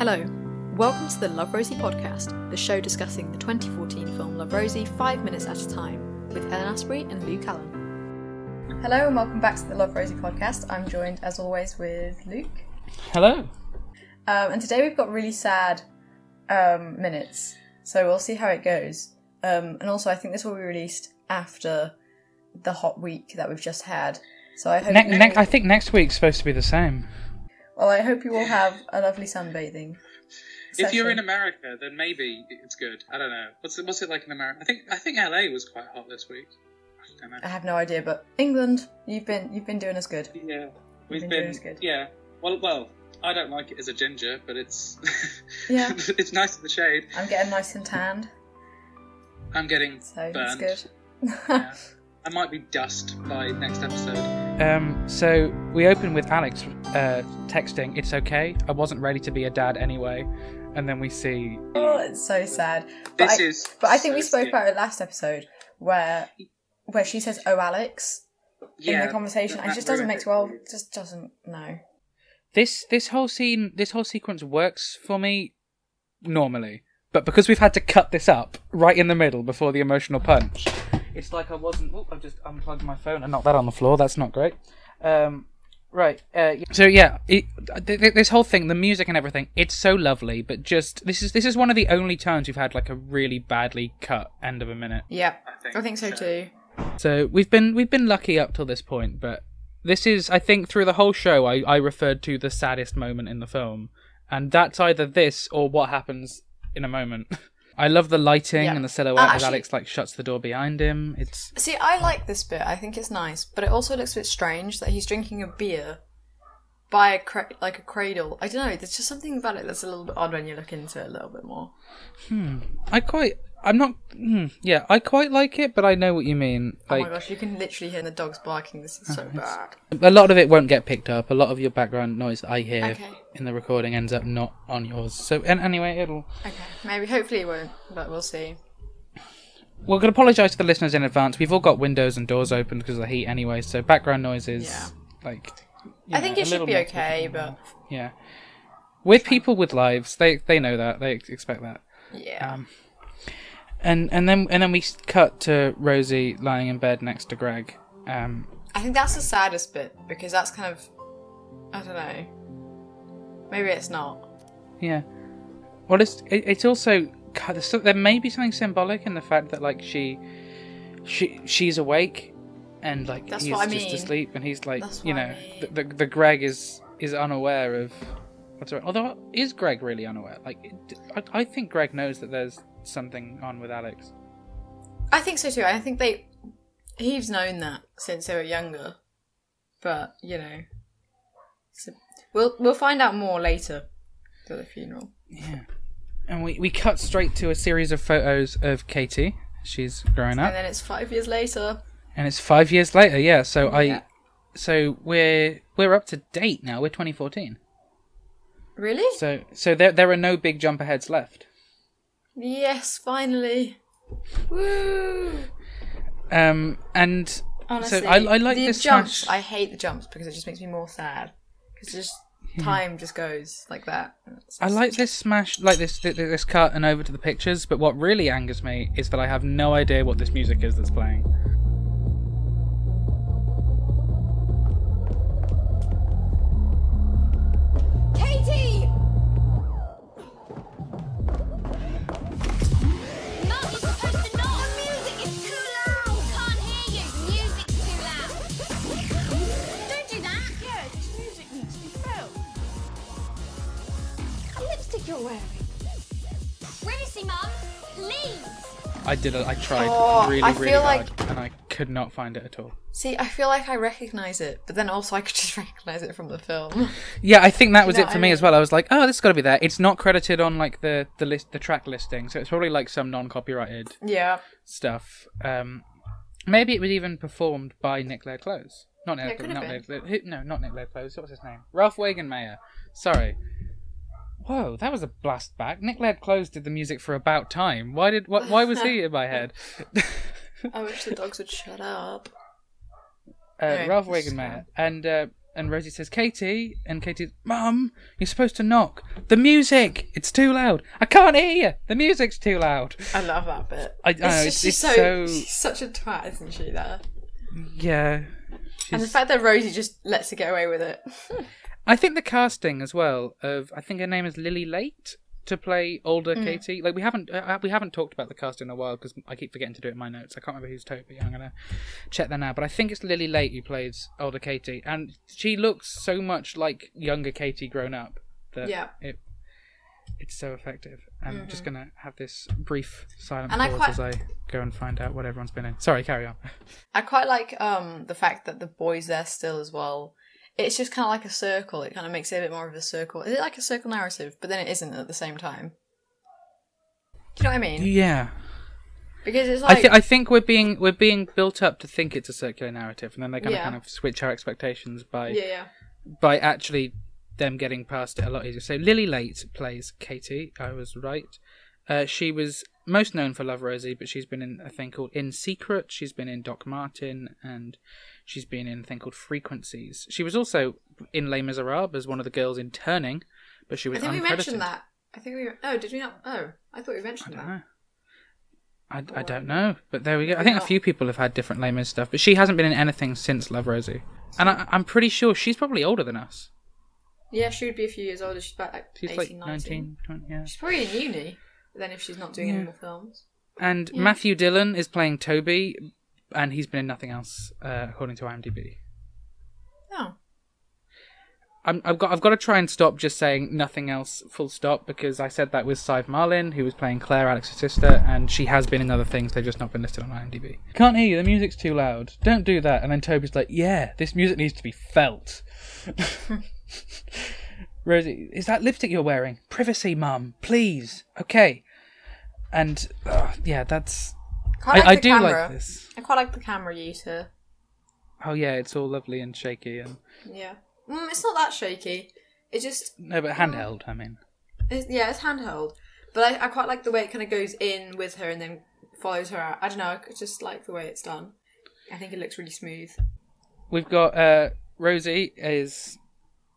Hello, welcome to the Love Rosie podcast, the show discussing the 2014 film Love Rosie five minutes at a time, with Elin Asprey and Luke Allen. Hello, and welcome back to the Love Rosie podcast. I'm joined, as always, with Luke. Hello. Um, and today we've got really sad um, minutes, so we'll see how it goes. Um, and also, I think this will be released after the hot week that we've just had. So I hope. Ne- ne- I think next week's supposed to be the same. Well, I hope you all have a lovely sunbathing. If you're in America, then maybe it's good. I don't know. What's it, what's it like in America? I think I think LA was quite hot this week. I don't know. I have no idea, but England, you've been you've been doing us good. Yeah, we've been been. doing us good. Yeah. Well, well, I don't like it as a ginger, but it's Yeah. it's nice in the shade. I'm getting nice and tanned, I'm getting so it's good. Yeah. I might be dust by next episode. Um, so we open with Alex uh, texting, "It's okay. I wasn't ready to be a dad anyway." And then we see oh, it's so sad. But This I, is. but I think we spoke cute. about it last episode, where where she says, "Oh, Alex," in the conversation, and it just doesn't ruined make it. well. Just doesn't. No. this this whole scene, this whole sequence works for me normally, but because we've had to cut this up right in the middle before the emotional punch, it's like I wasn't. Oh, I've just unplugged my phone and knocked that on the floor. That's not great. Um, right. Uh, so yeah, it, th- th- this whole thing, the music and everything, it's so lovely. But just this is this is one of the only times we've had like a really badly cut end of a minute. Yep, I think, I think so too. So we've been we've been lucky up till this point, but this is I think through the whole show I, I referred to the saddest moment in the film, and that's either this or what happens in a moment. I love the lighting Yeah. and the silhouette Uh, as Alex like shuts the door behind him. It's See, I like this bit. I think it's nice, but it also looks a bit strange that he's drinking a beer by a cra- like a cradle. I don't know. There's just something about it that's a little bit odd when you look into it a little bit more. Hmm. I quite I'm not hmm, yeah I quite like it, but I know what you mean. oh Like my gosh, you can literally hear the dogs barking. This is so bad. a lot of it won't get picked up. A lot of your background noise I hear Okay. In the recording ends up not on yours. So and anyway, it'll Okay, maybe hopefully it won't, but we'll see. We're going to apologise to the listeners in advance. We've all got windows and doors open because of the heat anyway, so background noises, Yeah. like. I know, think it should be okay, but Yeah. With people with lives, they they know that. They expect that. yeah. Um, and and then and then we cut to Rosie lying in bed next to Greg. Um, I think that's the saddest bit because that's kind of I don't know. Maybe it's not. yeah. Well, it's it, it's also God, there may be something symbolic in the fact that like she she she's awake and like That's he's what I just mean. asleep and he's like That's you what I know mean. the, the the Greg is is unaware of what's around. Although is Greg really unaware? Like it, I, I think Greg knows that there's something on with Alex. I think so too. I think they he's known that since they were younger, but you know, so we'll we'll find out more later at the funeral. Yeah. And we, we cut straight to a series of photos of Katie. She's growing up And then it's five years later. and it's five years later. Yeah, so I, Yeah. so we're we're up to date now. We're 2014. Really? So so there there are no big jump aheads left. Yes, finally. Woo! Um and Honestly, so I, I like the this jumps. I hate the jumps because it just makes me more sad. Because just time just goes like that. I like this smash, like this this cut and over to the pictures. But what really angers me is that I have no idea what this music is that's playing. You're wearing? Privacy, Mum. Leave. I did. it. I tried Oh, really, I really feel hard, like- and I could not find it at all. See, I feel like I recognize it, but then also I could just recognize it from the film. Yeah, I think that was know it for I me as well. I was like, oh, this has got to be there. It's not credited on like the the list, the track listing, so it's probably like some non-copyrighted yeah. stuff. Um, maybe it was even performed by Nick Laird-Clowes. Not It Nick, could have not been. Laird, Laird- who, no, not Nick Laird-Clowes. What was his name? Ralf Wengenmayr. Sorry. Whoa, that was a blast back. Nick Laird-Clowes did the music for About Time. Why did wh- why was he in my head? I wish the dogs would shut up. uh, Anyway, Ralf Wengenmayr, and uh, and Rosie says, "Katie," and Katie's, "Mum, you're supposed to knock. The music, it's too loud. I can't hear you. The music's too loud." I love that bit. I- I it's know, just, it's- she's it's so, so- she's such a twat, isn't she? There, Yeah. and the fact that Rosie just lets her get away with it. I think the casting as well of I think her name is Lily Laight to play older Hmm. Katie. Like we haven't uh, we haven't talked about the cast in a while because I keep forgetting to do it in my notes. I can't remember who's Toby. I'm gonna check that now, but I think it's Lily Laight who plays older Katie, and she looks so much like younger Katie grown up that Yeah. it it's so effective. I'm just gonna have this brief silent Mm-hmm. And I pause quite- as I go and find out what everyone's been in. Sorry, carry on. I quite like um the fact that the boys there still as well. It's just kind of like a circle. It kind of makes it a bit more of a circle. Is it like a circle narrative? But then it isn't at the same time. Do you know what I mean? yeah. Because it's I, like th- I think we're being we're being built up to think it's a circular narrative, and then they're going to Yeah. kind of switch our expectations by yeah, yeah. by actually them getting past it a lot easier. So Lily Laight plays Katie. I was right. Uh, she was most known for Love Rosie, but she's been in a thing called In Secret. She's been in Doc Martin, and she's been in a thing called Frequencies. She was also in Les Miserables as one of the girls in Turning, but she was. I think we mentioned that. I think we. Oh, did we not? Oh, I thought we I mentioned don't that. know. I, I don't know, but there we go. I think a few people have had different Les Mis stuff, but she hasn't been in anything since Love Rosie, and I, I'm pretty sure she's probably older than us. Yeah, she would be a few years older. She's about like She's 18, like 19. 19, 20, yeah. She's probably in uni. Then if she's not doing Yeah. any more films. And Yeah. Matthew Dillon is playing Toby, and he's been in nothing else, uh, according to IMDb. Oh. I'm, I've got I've got to try and stop just saying nothing else full stop because I said that with Sive Marlin, who was playing Claire, Alex's sister, and she has been in other things. They've just not been listed on IMDb. Can't hear you. The music's too loud. Don't do that. And then Toby's like, "Yeah, this music needs to be felt." Rosie, is that lipstick you're wearing? Privacy, mum, please. Okay. And uh, yeah, that's. I, like I do camera. like this. I quite like the camera use here. Oh yeah, it's all lovely and shaky and Yeah. Mm, it's not that shaky. It just no, but handheld. I mean, It's, yeah, it's handheld, but I, I quite like the way it kind of goes in with her and then follows her out. I don't know, I just like the way it's done. I think it looks really smooth. we've got uh, Rosie is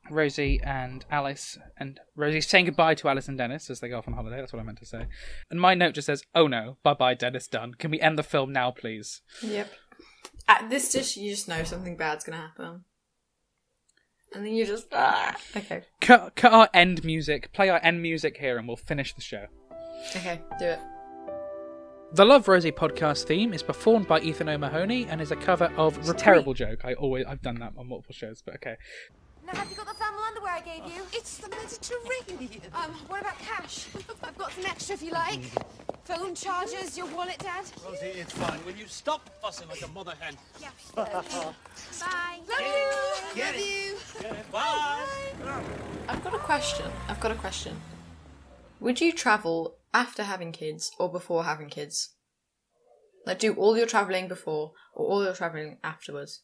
Rosie and Alice, and Rosie's saying goodbye to Alice and Dennis as they go off on holiday. That's what I meant to say. And my note just says, "Oh no, bye bye, Dennis. Done. Can we end the film now, please?" Yep. At this dish, you just know something bad's gonna happen, and then you just ah. Okay, Cut, cut our end music. Play our end music here, and we'll finish the show. okay, do it. The Love Rosie podcast theme is performed by Ethan O'Mahony and is a cover of a terrible joke. I always I've done that on multiple shows, but okay. Now, have you got the thermal underwear I gave you? It's the Mediterranean. Um, what about cash? I've got some extra if you like. Phone chargers, your wallet, Dad? Rosie, it's fine. Will you stop fussing like a mother hen? Yeah. Bye. Love you. Get Love it. you. Get it? Bye. I've got a question. I've got a question. Would you travel after having kids or before having kids? Like, do all your traveling before or all your traveling afterwards?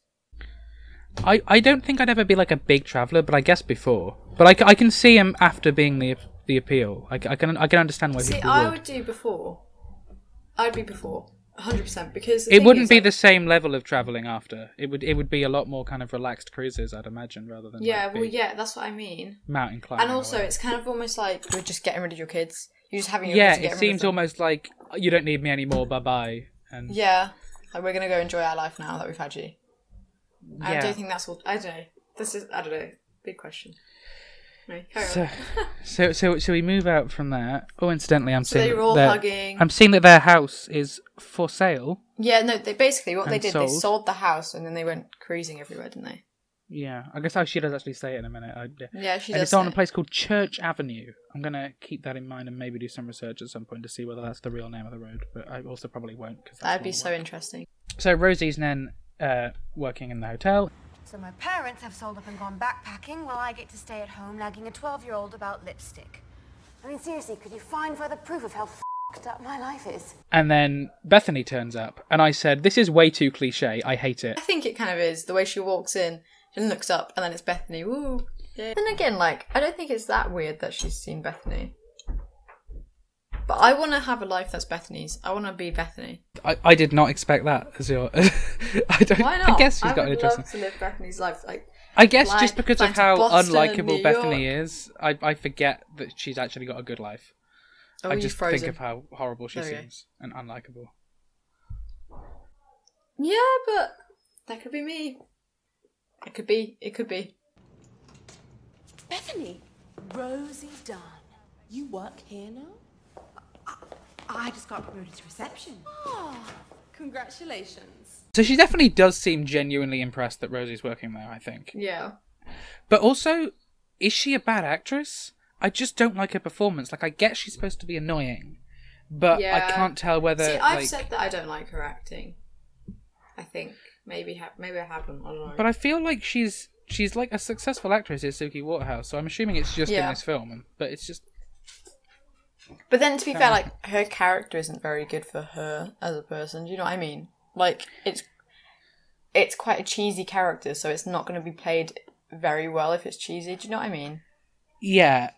I, I don't think I'd ever be like a big traveller, but I guess before. But I, I can see him after being the the appeal. I, c- I can I can understand why See, people I would. would do before. I'd be before, hundred percent, because It wouldn't is, be like- the same level of travelling after. It would it would be a lot more kind of relaxed cruises, I'd imagine, rather than Yeah, like, well, yeah, that's what I mean. mountain climbing. And also, it's kind of almost like you're just getting rid of your kids. You're just having your yeah, kids it seems almost like you don't need me anymore. Bye bye. And Yeah, like we're gonna go enjoy our life now that we've had you. I Yeah. don't think that's all. I don't know. This is I don't know. Big question. So, so, so, so we move out from there. Oh, incidentally, I'm So seeing they were that all their- hugging. I'm seeing that their house is for sale. Yeah, no, they basically what they did, they sold. sold the house and then they went cruising everywhere, didn't they? Yeah, I guess oh, she does actually say it in a minute. I, yeah. Yeah, she and does. it's on a place called Church Avenue. I'm gonna keep that in mind and maybe do some research at some point to see whether that's the real name of the road. But I also probably won't because That'd be so interesting. So Rosie's then uh, working in the hotel. So my parents have sold up and gone backpacking while I get to stay at home nagging a 12-year-old about lipstick. I mean, seriously, could you find further proof of how fucked up my life is? And then Bethany turns up, and I said, "This is way too cliche. I hate it." I think it kind of is the way she walks in and looks up, and then it's Bethany. Woo! Yeah. Then again, like I don't think it's that weird that she's seen Bethany. But I want to have a life that's Bethany's. I want to be Bethany. I, I did not expect that as your. I don't. Why not? I guess she's I got an would interesting. love to live Bethany's life. Like, I guess Fly- just because of how Boston, unlikable Bethany is, I, I forget that she's actually got a good life. oh, I just frozen. think of how horrible she There seems and unlikable. Yeah, but that could be me. It could be. It could be. Bethany, Rosie Dunne, you work here now? I just got promoted to reception. Ah, congratulations. So she definitely does seem genuinely impressed that Rosie's working there. I think, Yeah. but also, is she a bad actress? I just don't like her performance. Like, I get she's supposed to be annoying, but I can't tell whether. See, I've like, said that I don't like her acting. I think maybe ha- maybe I haven't. I don't know. But I feel like she's she's like a successful actress is Suki Waterhouse, so I'm assuming it's just in this film. But it's just But then, to be fair, like her character isn't very good for her as a person. Do you know what I mean? Like it's it's quite a cheesy character, so it's not going to be played very well if it's cheesy. Do you know what I mean? yeah,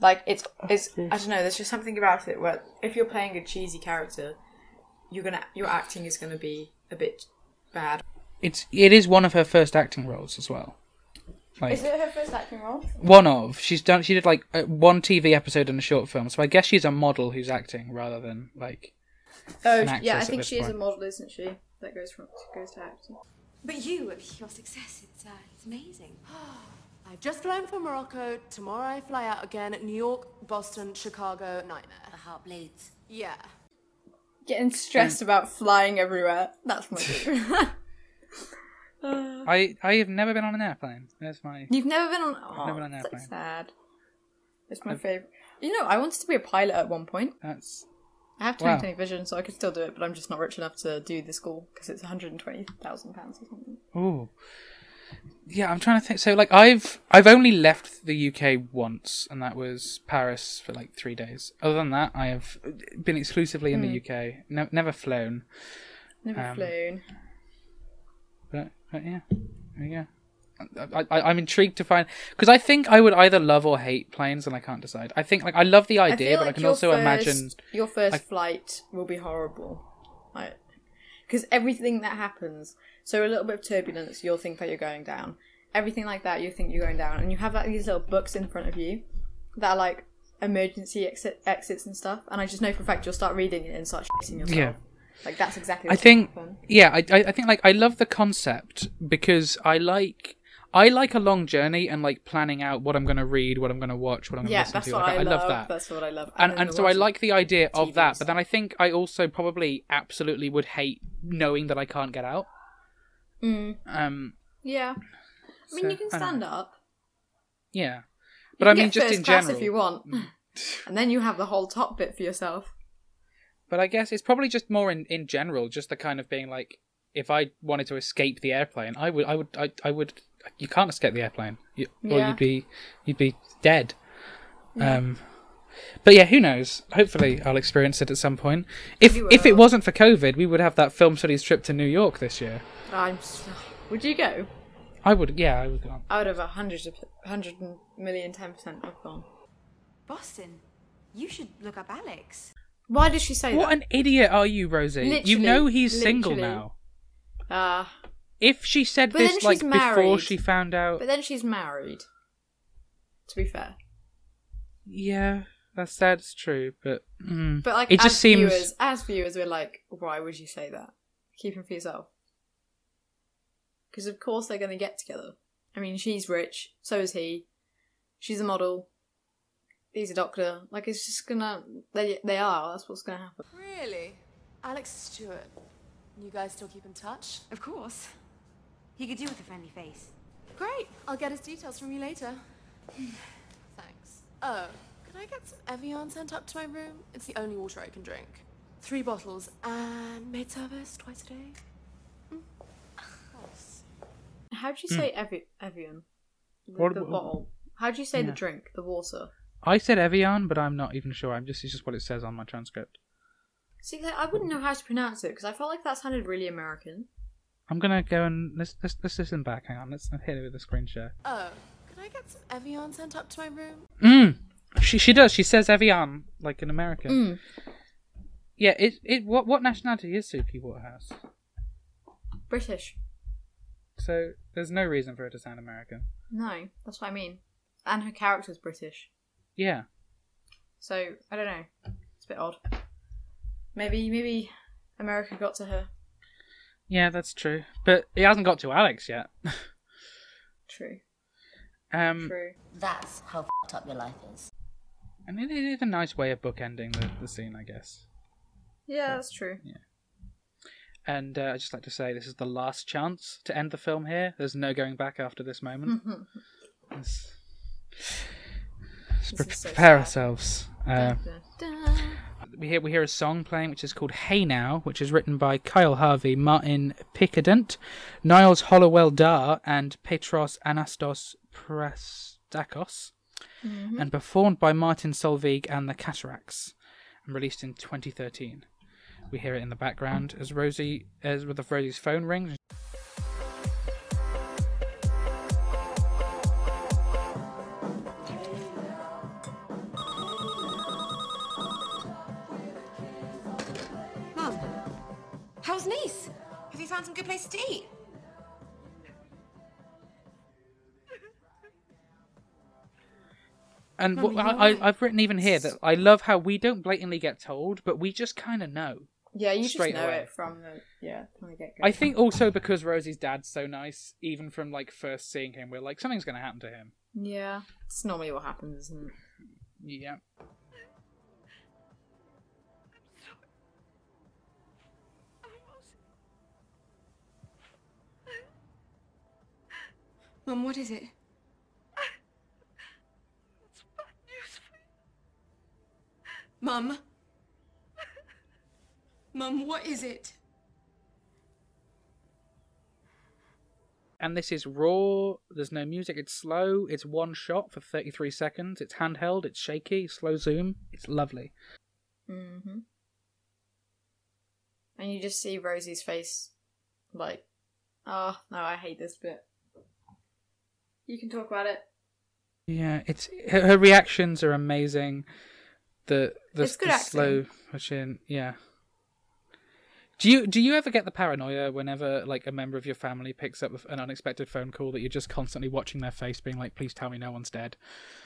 Like it's oh, it's I don't know. There's just something about it where if you're playing a cheesy character, you're gonna your acting is gonna be a bit bad. it's it is one of her first acting roles as well. Like it her first acting role? one of she's done she did like uh, one TV episode and a short film, so I guess she's a model who's acting rather than like Oh An yeah, I think this she is a model, isn't she? That goes from goes to acting. But you, your success, it's, uh, it's amazing. I've just flown from Morocco. Tomorrow I fly out again. New York, Boston, Chicago, nightmare. The heart bleeds. Yeah. Getting stressed about flying everywhere. That's my dream. I I have never been on an airplane. That's my You've never been on. Oh, never been on an that's so airplane. sad. It's my favorite. You know, I wanted to be a pilot at one point. that's I have Wow. 20/20 vision, so I could still do it, but I'm just not rich enough to do the school because it's 120,000 pounds or something. ooh. Yeah, I'm trying to think. So like I've I've only left the UK once, and that was Paris for like three days. Other than that, I have been exclusively in Hmm. the UK. No, never flown. Never Um, flown. But, yeah, there you go. I, I, I'm intrigued to find because I think I would either love or hate planes, and I can't decide. I think like I love the I idea, but I can also first, imagine. your first I- flight will be horrible, like because everything that happens. So a little bit of turbulence, you'll think that you're going down. Everything like that, you think you're going down, and you have like these little books in front of you that are like emergency exit exits and stuff. And I just know for a fact you'll start reading it and start shitting yourself. Yeah. Like that's exactly. I think, yeah, I, I think like I love the concept because I like I like a long journey and like planning out what I'm going to read, what I'm going to watch, what I'm going to listen to. Like, I, love. that. That's what I love. and and so I like the idea of that, but then I think I also probably absolutely would hate knowing that I can't get out. Mm, Um, yeah. I mean, So, you can stand up. yeah, but I mean just in class general. if you want, and then you have the whole top bit for yourself. But I guess it's probably just more in, in general, just the kind of being like, if I wanted to escape the airplane, I would, I would, I, I would. You can't escape the airplane, you, or Yeah. you'd be, you'd be dead. Um, but yeah, who knows? Hopefully, I'll experience it at some point. If if it wasn't for COVID, we would have that film studies trip to New York this year. I'm. s- Would you go? I would, yeah, I would. go. I would have a hundred, a hundred million, ten percent have gone. Boston, you should look up Alex. Why did she say What that? What an idiot are you, Rosie? you know he's single now. Ah, If she said this like she's before married. she found out, but then she's married. To be fair, yeah, that's that's true. But mm, but like it as just seems viewers, as viewers, we're like, why would you say that? Keep him for yourself. Because of course they're going to get together. I mean, she's rich, so is he. She's a model. He's a doctor. Like it's just gonna. They they are. That's what's gonna happen. Really? Alex Stewart. You guys still keep in touch? Of course. He could do with a friendly face. Great. I'll get his details from you later. Thanks. Oh, could I get some Evian sent up to my room? It's the only water I can drink. Three bottles and maid service twice a day. Mm. How do you say Evi- Evian? The, Hmm. What- the bottle. How do you say the drink? The water. I said Evian, but I'm not even sure. I'm just it's just what it says on my transcript. See, like, I wouldn't know how to pronounce it because I felt like that sounded really American. I'm gonna go and let's let's, let's listen back. Hang on, let's hit it with a screen share. Oh, could I get some Evian sent up to my room? Mm. She she does. She says Evian like an American. Mm. Yeah. It it what what nationality is Suki Waterhouse? British. So there's no reason for her to sound American. No, that's what I mean. And her character's British. Yeah. So I don't know. It's a bit odd. Maybe maybe America got to her. Yeah, that's true. But it hasn't got to Alex yet. True. um, True. That's how f***ed up your life is. and it is a nice way of bookending the, the scene, I guess. Yeah, that's true. Yeah. And uh, I'd just like to say this is the last chance to end the film here. There's no going back after this moment. Pre- so prepare ourselves. Uh, we hear we hear a song playing which is called Hey Now, which is written by Kyle Harvey, Martin Picandet, Niles Hollowell-Dhar, and Petros Anastos Prastakos, and performed by Martin Solveig and the Cataracs, and released in 2013. We hear it in the background as Rosie, as with the Rosie's phone rings. Some good places to eat? And what, I, I, right. I've written even here that I love how we don't blatantly get told, but we just kind of know. Yeah, you just know away. it from the yeah from the get go. I think also because Rosie's dad's so nice, even from like first seeing him, we're like something's going to happen to him. Yeah, it's normally what happens, isn't it? Yeah. Mum, what is it? Mum? Mum, what is it? And this is raw. There's no music. It's slow. It's one shot for 33 seconds. It's handheld. It's shaky. Slow zoom. It's lovely. Mm-hmm. And you just see Rosie's face, like, oh no, I hate this bit. You can talk about it. Yeah, it's her, her reactions are amazing. The the, It's good the acting. slow push in. Yeah. Do you do you ever get the paranoia whenever like a member of your family picks up an unexpected phone call that you're just constantly watching their face, being like, "Please tell me no one's dead."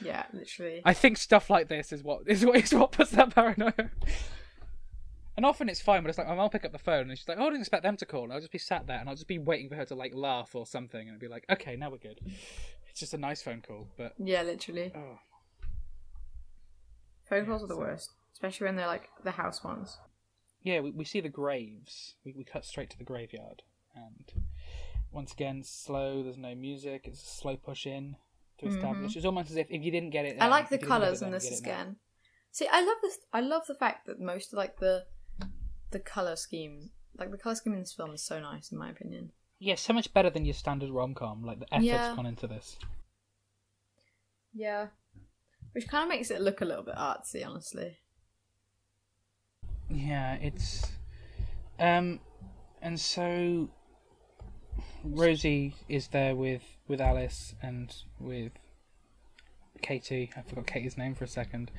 Yeah, literally. I think stuff like this is what is what is what puts that paranoia. And often it's fine, but it's like my mum will pick up the phone and she's like, "Oh, I didn't expect them to call." And I'll just be sat there and I'll just be waiting for her to like laugh or something, and it'll be like, "Okay, now we're good." It's just a nice phone call, but Yeah, literally. oh, Phone calls are the worst, especially when they're like the house ones. yeah, we, we see the graves. We we cut straight to the graveyard, and once again, slow. There's no music. It's a slow push in to establish. It's almost as if if you didn't get it, Mm-hmm. I like the if you didn't get it colours then, in this get it now. again. See, I love this. I love the fact that most of like the the color scheme, like the color scheme in this film, is so nice in my opinion. Yeah, so much better than your standard rom com. Like the effort's Yeah. gone into this. Yeah, which kind of makes it look a little bit artsy, honestly. Yeah, it's um and so Rosie is there with with Alice and with Katie. I forgot Katie's name for a second.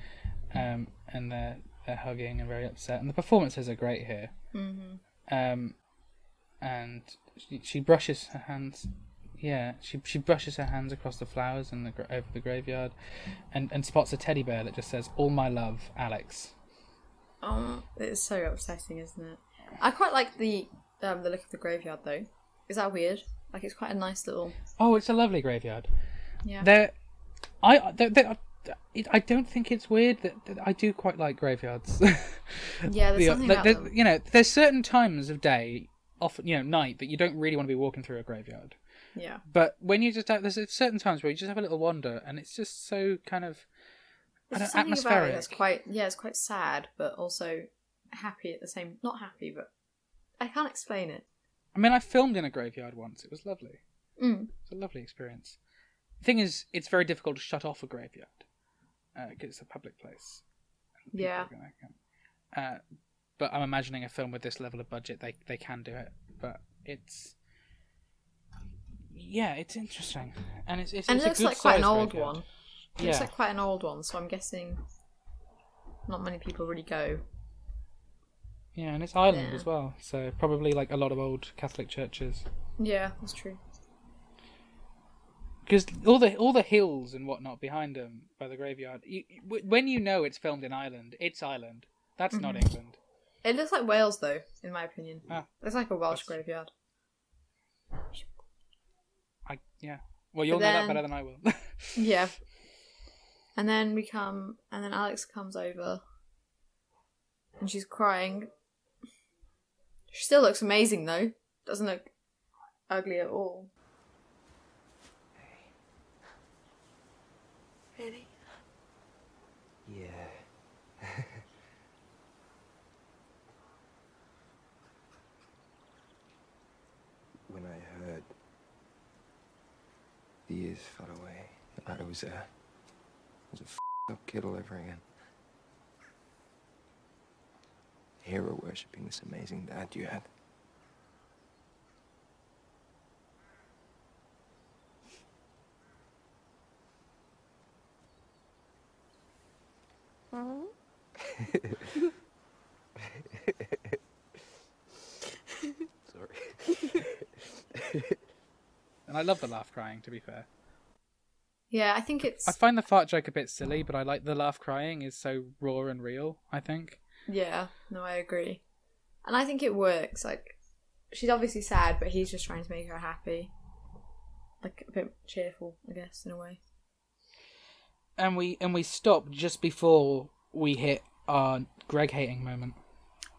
Um and they're they're hugging and very upset and the performances are great here. Mm-hmm. Um and she, she brushes her hands yeah, she she brushes her hands across the flowers and the over the graveyard, and and spots a teddy bear that just says "All my love, Alex." Oh, it's so upsetting, isn't it? I quite like the um the look of the graveyard though. Is that weird? Like it's quite a nice little. Oh, it's a lovely graveyard. Yeah. There, I there, there, it, I don't think it's weird that, that I do quite like graveyards. Yeah, there's The- something like, about them. You know, there's certain times of day, often you know, night that you don't really want to be walking through a graveyard. Yeah. But when you just have, there's certain times where you just have a little wander, and it's just so kind of I don't, something about it atmospheric. that's quite yeah, it's quite sad, but also happy at the same. Not happy, but I can't explain it. I mean, I filmed in a graveyard once. It was lovely. Mm. It's a lovely experience. The thing is, it's very difficult to shut off a graveyard because it's a public place. Yeah. gonna. Uh, but I'm imagining a film with this level of budget, they they can do it. But it's yeah, it's interesting, and it's it's, And it looks like quite an old graveyard. one. It's Yeah. like quite an old one, so I'm guessing not many people really go. Yeah, and it's Ireland Yeah. as well, so probably like a lot of old Catholic churches. Yeah, that's true. Because all the all the hills and whatnot behind them by the graveyard, you, when you know it's filmed in Ireland, it's Ireland. That's not Mm-hmm. England. It looks like Wales, though, in my opinion. Ah. It's like a Welsh That's- graveyard. I yeah. Well, you'll But know that better than I will. Yeah. And then we come, and then Alex comes over, and she's crying. She still looks amazing, though. Doesn't look ugly at all. Really? Yeah. when I heard the years fell away, I was a, I was a up kid all over again. Hero worshipping this amazing dad you had. Mm-hmm. Sorry. and I love the laugh crying. To be fair, Yeah, I think it's. I find the fart joke a bit silly, but I like the laugh crying is so raw and real. I think. Yeah, no, I agree. And I think it works. Like, she's obviously sad, but he's just trying to make her happy. Like, a bit cheerful, I guess, in a way. And we and we stop just before we hit our Greg hating moment.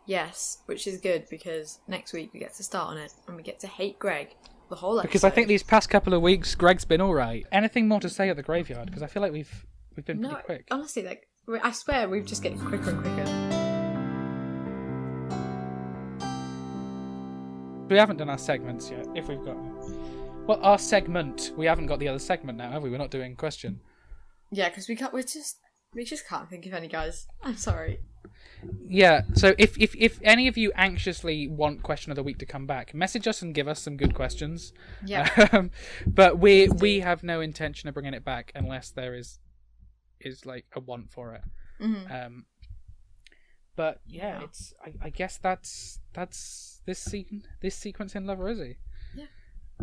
Yes, which is good because next week we get to start on it and we get to hate Greg the whole episode. Because I think these past couple of weeks, Greg's been all right. Anything more to say at the graveyard? Because I feel like we've we've been No, pretty quick. honestly, like, I swear we've just getting quicker and quicker. We haven't done our segments yet. If we've got, well, our segment. We haven't got the other segment now, have we? We're not doing question. Yeah, because we can't. We're just. We just can't think of any guys. I'm sorry. Yeah. So if if if any of you anxiously want question of the week to come back, message us and give us some good questions. Yeah. Um, but we we have no intention of bringing it back unless there is is like a want for it. Mhm. Um. But yeah, Yeah. it's. I, I guess that's that's this scene this sequence in Love Rosie. Yeah.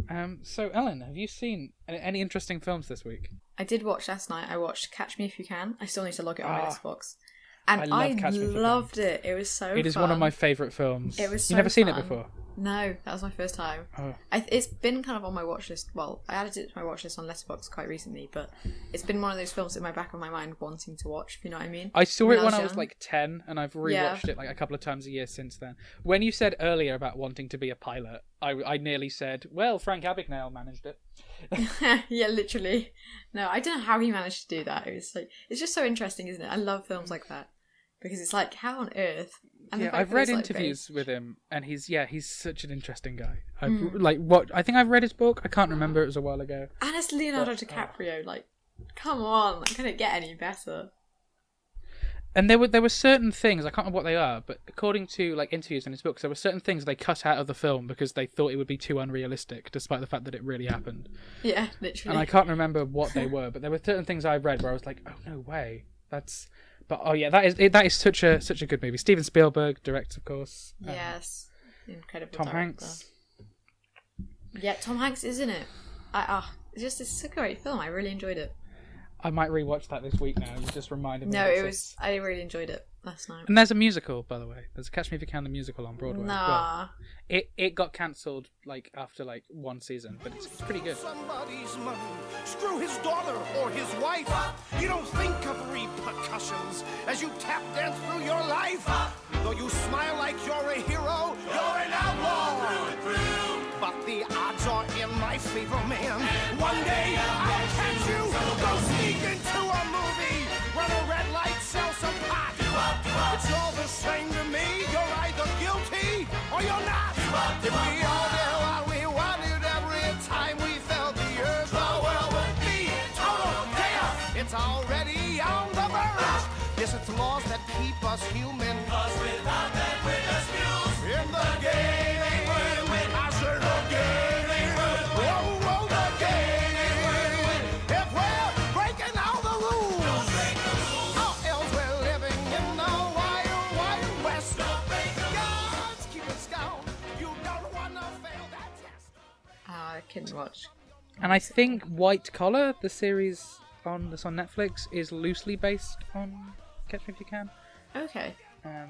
Um. So Elin, have you seen any, interesting films this week? I did watch last night. I watched Catch Me If You Can. I still need to log it on my Ah. Xbox. And I I, love Catch Me If You Can. loved it. It was so it is one of my favorite films. It was So you so never seen it before. No, that was my first time. Oh. I, it's been kind of on my watch list. Well, I added it to my watch list on Letterboxd quite recently, but it's been one of those films in my back of my mind wanting to watch. If you know what I mean? I saw it when I was young. like 10 and I've rewatched Yeah. it like a couple of times a year since then. When you said earlier about wanting to be a pilot, I, I nearly said, well, Frank Abagnale managed it. yeah, literally. No, I don't know how he managed to do that. It was like it's just so interesting, isn't it? I love films like that because it's like how on earth. And yeah, I've read like, interviews with him and he's, yeah, he's such an interesting guy. I've, Mm. Like, what, I think I've read his book. I can't remember, it was a while ago. And it's Leonardo But, uh, DiCaprio. Like, come on, can it get any better? And there were there were certain things I can't remember what they are, but according to like interviews in his books, there were certain things they cut out of the film because they thought it would be too unrealistic, despite the fact that it really happened. Yeah, literally. and I can't remember what they were, but there were certain things I read where I was like, "Oh no way, that's." But oh yeah, that is it, that is such a such a good movie. Steven Spielberg directs, of course. Um, Yes, incredible. Tom director. Hanks. Yeah, Tom Hanks isn't it. I ah, it's just it's a great film. I really enjoyed it. I might rewatch that this week now. You just reminded me. No, it was. I really enjoyed it last night. And there's a musical, by the way. There's a Catch Me If You Can the musical on Broadway. as well. Nah. It it got cancelled like after like one season, but it's pretty good. Somebody's money. Screw his daughter or his wife. You don't think of repercussions as you tap dance through your life. Though you smile like you're a hero, you're an outlaw. But the odds are in my favor, man. One day I'll catch you. Go sneak into a movie. Run a red light, sell some pot. It's all the same to me. You're either guilty or you're not. If we all did what we wanted every time we felt the urge, the world would be total chaos. It's already on the verge. Yes, it's laws that keep us human. Cause without much. And I think White Collar, the series on that's on Netflix, is loosely based on Catch Me If You Can. Okay. Um,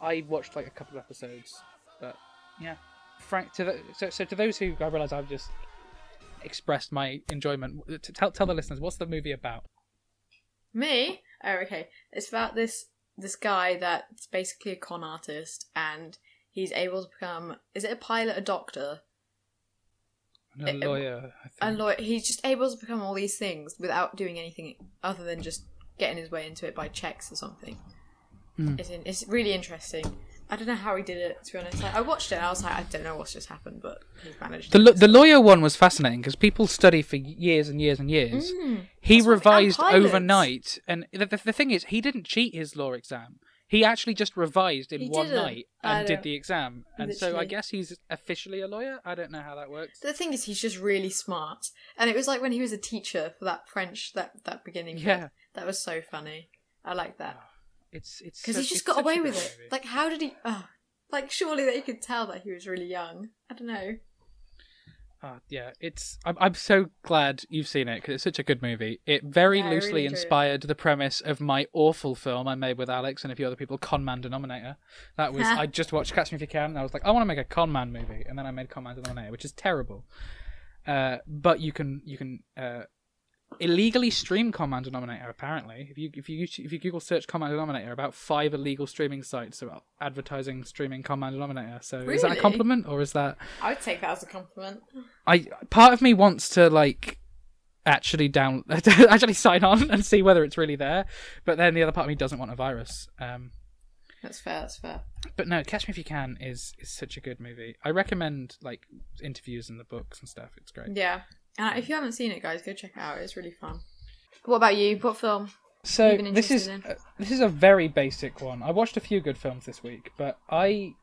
I watched like a couple of episodes, but yeah. Frank, to the, so so to those who I realise I've just expressed my enjoyment. To tell tell the listeners what's the movie about. Me? Oh, okay. It's about this this guy that's basically a con artist, and he's able to become. Is it a pilot, a doctor, And a Uh, lawyer, I think. a lawyer? He's just able to become all these things without doing anything other than just getting his way into it by checks or something. Hmm. It's in, it's really interesting. I don't know how he did it. To be honest, like, I watched it. and I was like, I don't know what's just happened, but he's managed. The, the lawyer one was fascinating because people study for years and years and years. Mm, he revised overnight, and the, the, the thing is, he didn't cheat his law exam. He actually just revised in He one didn't. night I and did the exam. And so I Literally. guess he's officially a lawyer. I don't know how that works. The thing is, he's just really smart, and it was like when he was a teacher for that French that that beginning. bit. Yeah. that was so funny. I like that ah, It's it's because such- he just it's got such a away good with it. movie. Like, how did he? Oh, like, surely they could tell that he was really young. I don't know. Ah, yeah, it's. I'm, I'm so glad you've seen it because it's such a good movie. It very Yeah, loosely really inspired the premise of my awful film I made with Alex and a few other people, Con Man Denominator. That was I just watched Catch Me If You Can, and I was like, I want to make a Con Man movie, and then I made Con Man Denominator, which is terrible. Uh, but you can you can uh, illegally stream Con Man Denominator. Apparently, if you if you if you Google search Con Man Denominator, about five illegal streaming sites about advertising streaming Con Man Denominator. So is that a compliment or is that? I would take that as a compliment. I part of me wants to like actually down actually sign on and see whether it's really there, but then the other part of me doesn't want a virus. Um, That's fair. That's fair. but no, Catch Me If You Can is is such a good movie. I recommend like interviews and the books and stuff. It's great. Yeah. And if you haven't seen it, guys, go check it out. It's really fun. What about you? What film? So this is uh, this is a very basic one. I watched a few good films this week, but I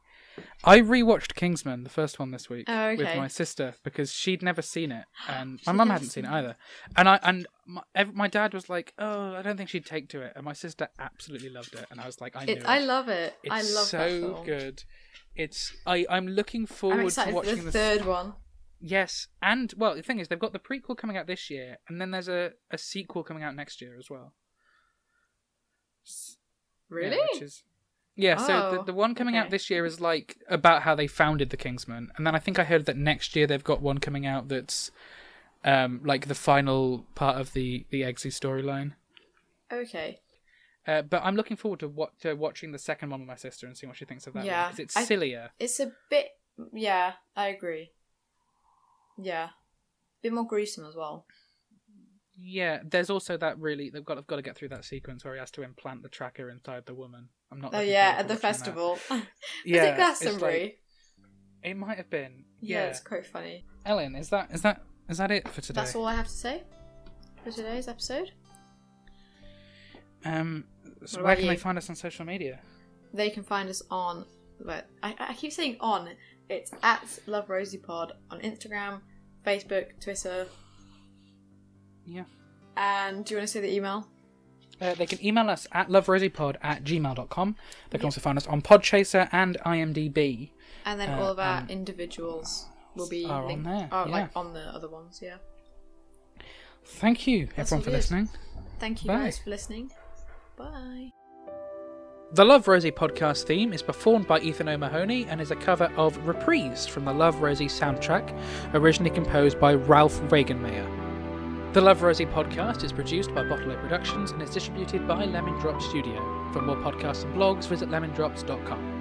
I rewatched Kingsman, the first one this week, Oh, with my sister because she'd never seen it, and my mum hadn't seen it either. And I and my, my dad was like, "Oh, I don't think she'd take to it," and my sister absolutely loved it, and I was like, "I knew It, it." I love it. It's I love so good. It's I I'm looking forward I'm to watching the the third one. Yes, and well, the thing is, they've got the prequel coming out this year, and then there's a, a sequel coming out next year as well. S- yeah, Really? which is yeah. so the Oh, the one coming out this year is like about how they founded the Kingsmen, and then I think I heard that next year they've got one coming out that's um like the final part of the the Eggsy storyline. Okay. Uh, but I'm looking forward to what to watching the second one with my sister and seeing what she thinks of that. Yeah, because it's I- sillier. It's a bit. Yeah, I agree. Yeah, A bit more gruesome as well. Yeah, there's also that really they've got they've got to get through that sequence where he has to implant the tracker inside the woman. I'm not. Oh yeah, at the festival. Yeah, Is it it's Glastonbury? like- It might have been. yeah. Yeah, it's quite funny. Elin, is that is that is that it for today? That's all I have to say for today's episode. Um, so where can they find us on social media? They can find us on. Well, I, I keep saying on. It's at Love Rosie Pod on Instagram, Facebook, Twitter, Yeah. and do you want to say the email? Uh, they can email us at loverosiepod at gmail.com. They can also find us on Podchaser and IMDb. And then Uh, all of our and individuals will be are on linked, there, oh, like on the other ones. Yeah. Thank you, That's everyone, for listening. Thank you Bye. guys for listening. Bye. The Love Rosie podcast theme is performed by Ethan O'Mahony and is a cover of Reprise from the Love Rosie soundtrack, originally composed by Ralf Wengenmayr. The Love Rosie podcast is produced by Bottle Productions and is distributed by Lemon Drop Studio. For more podcasts and blogs, visit lemondrops.com.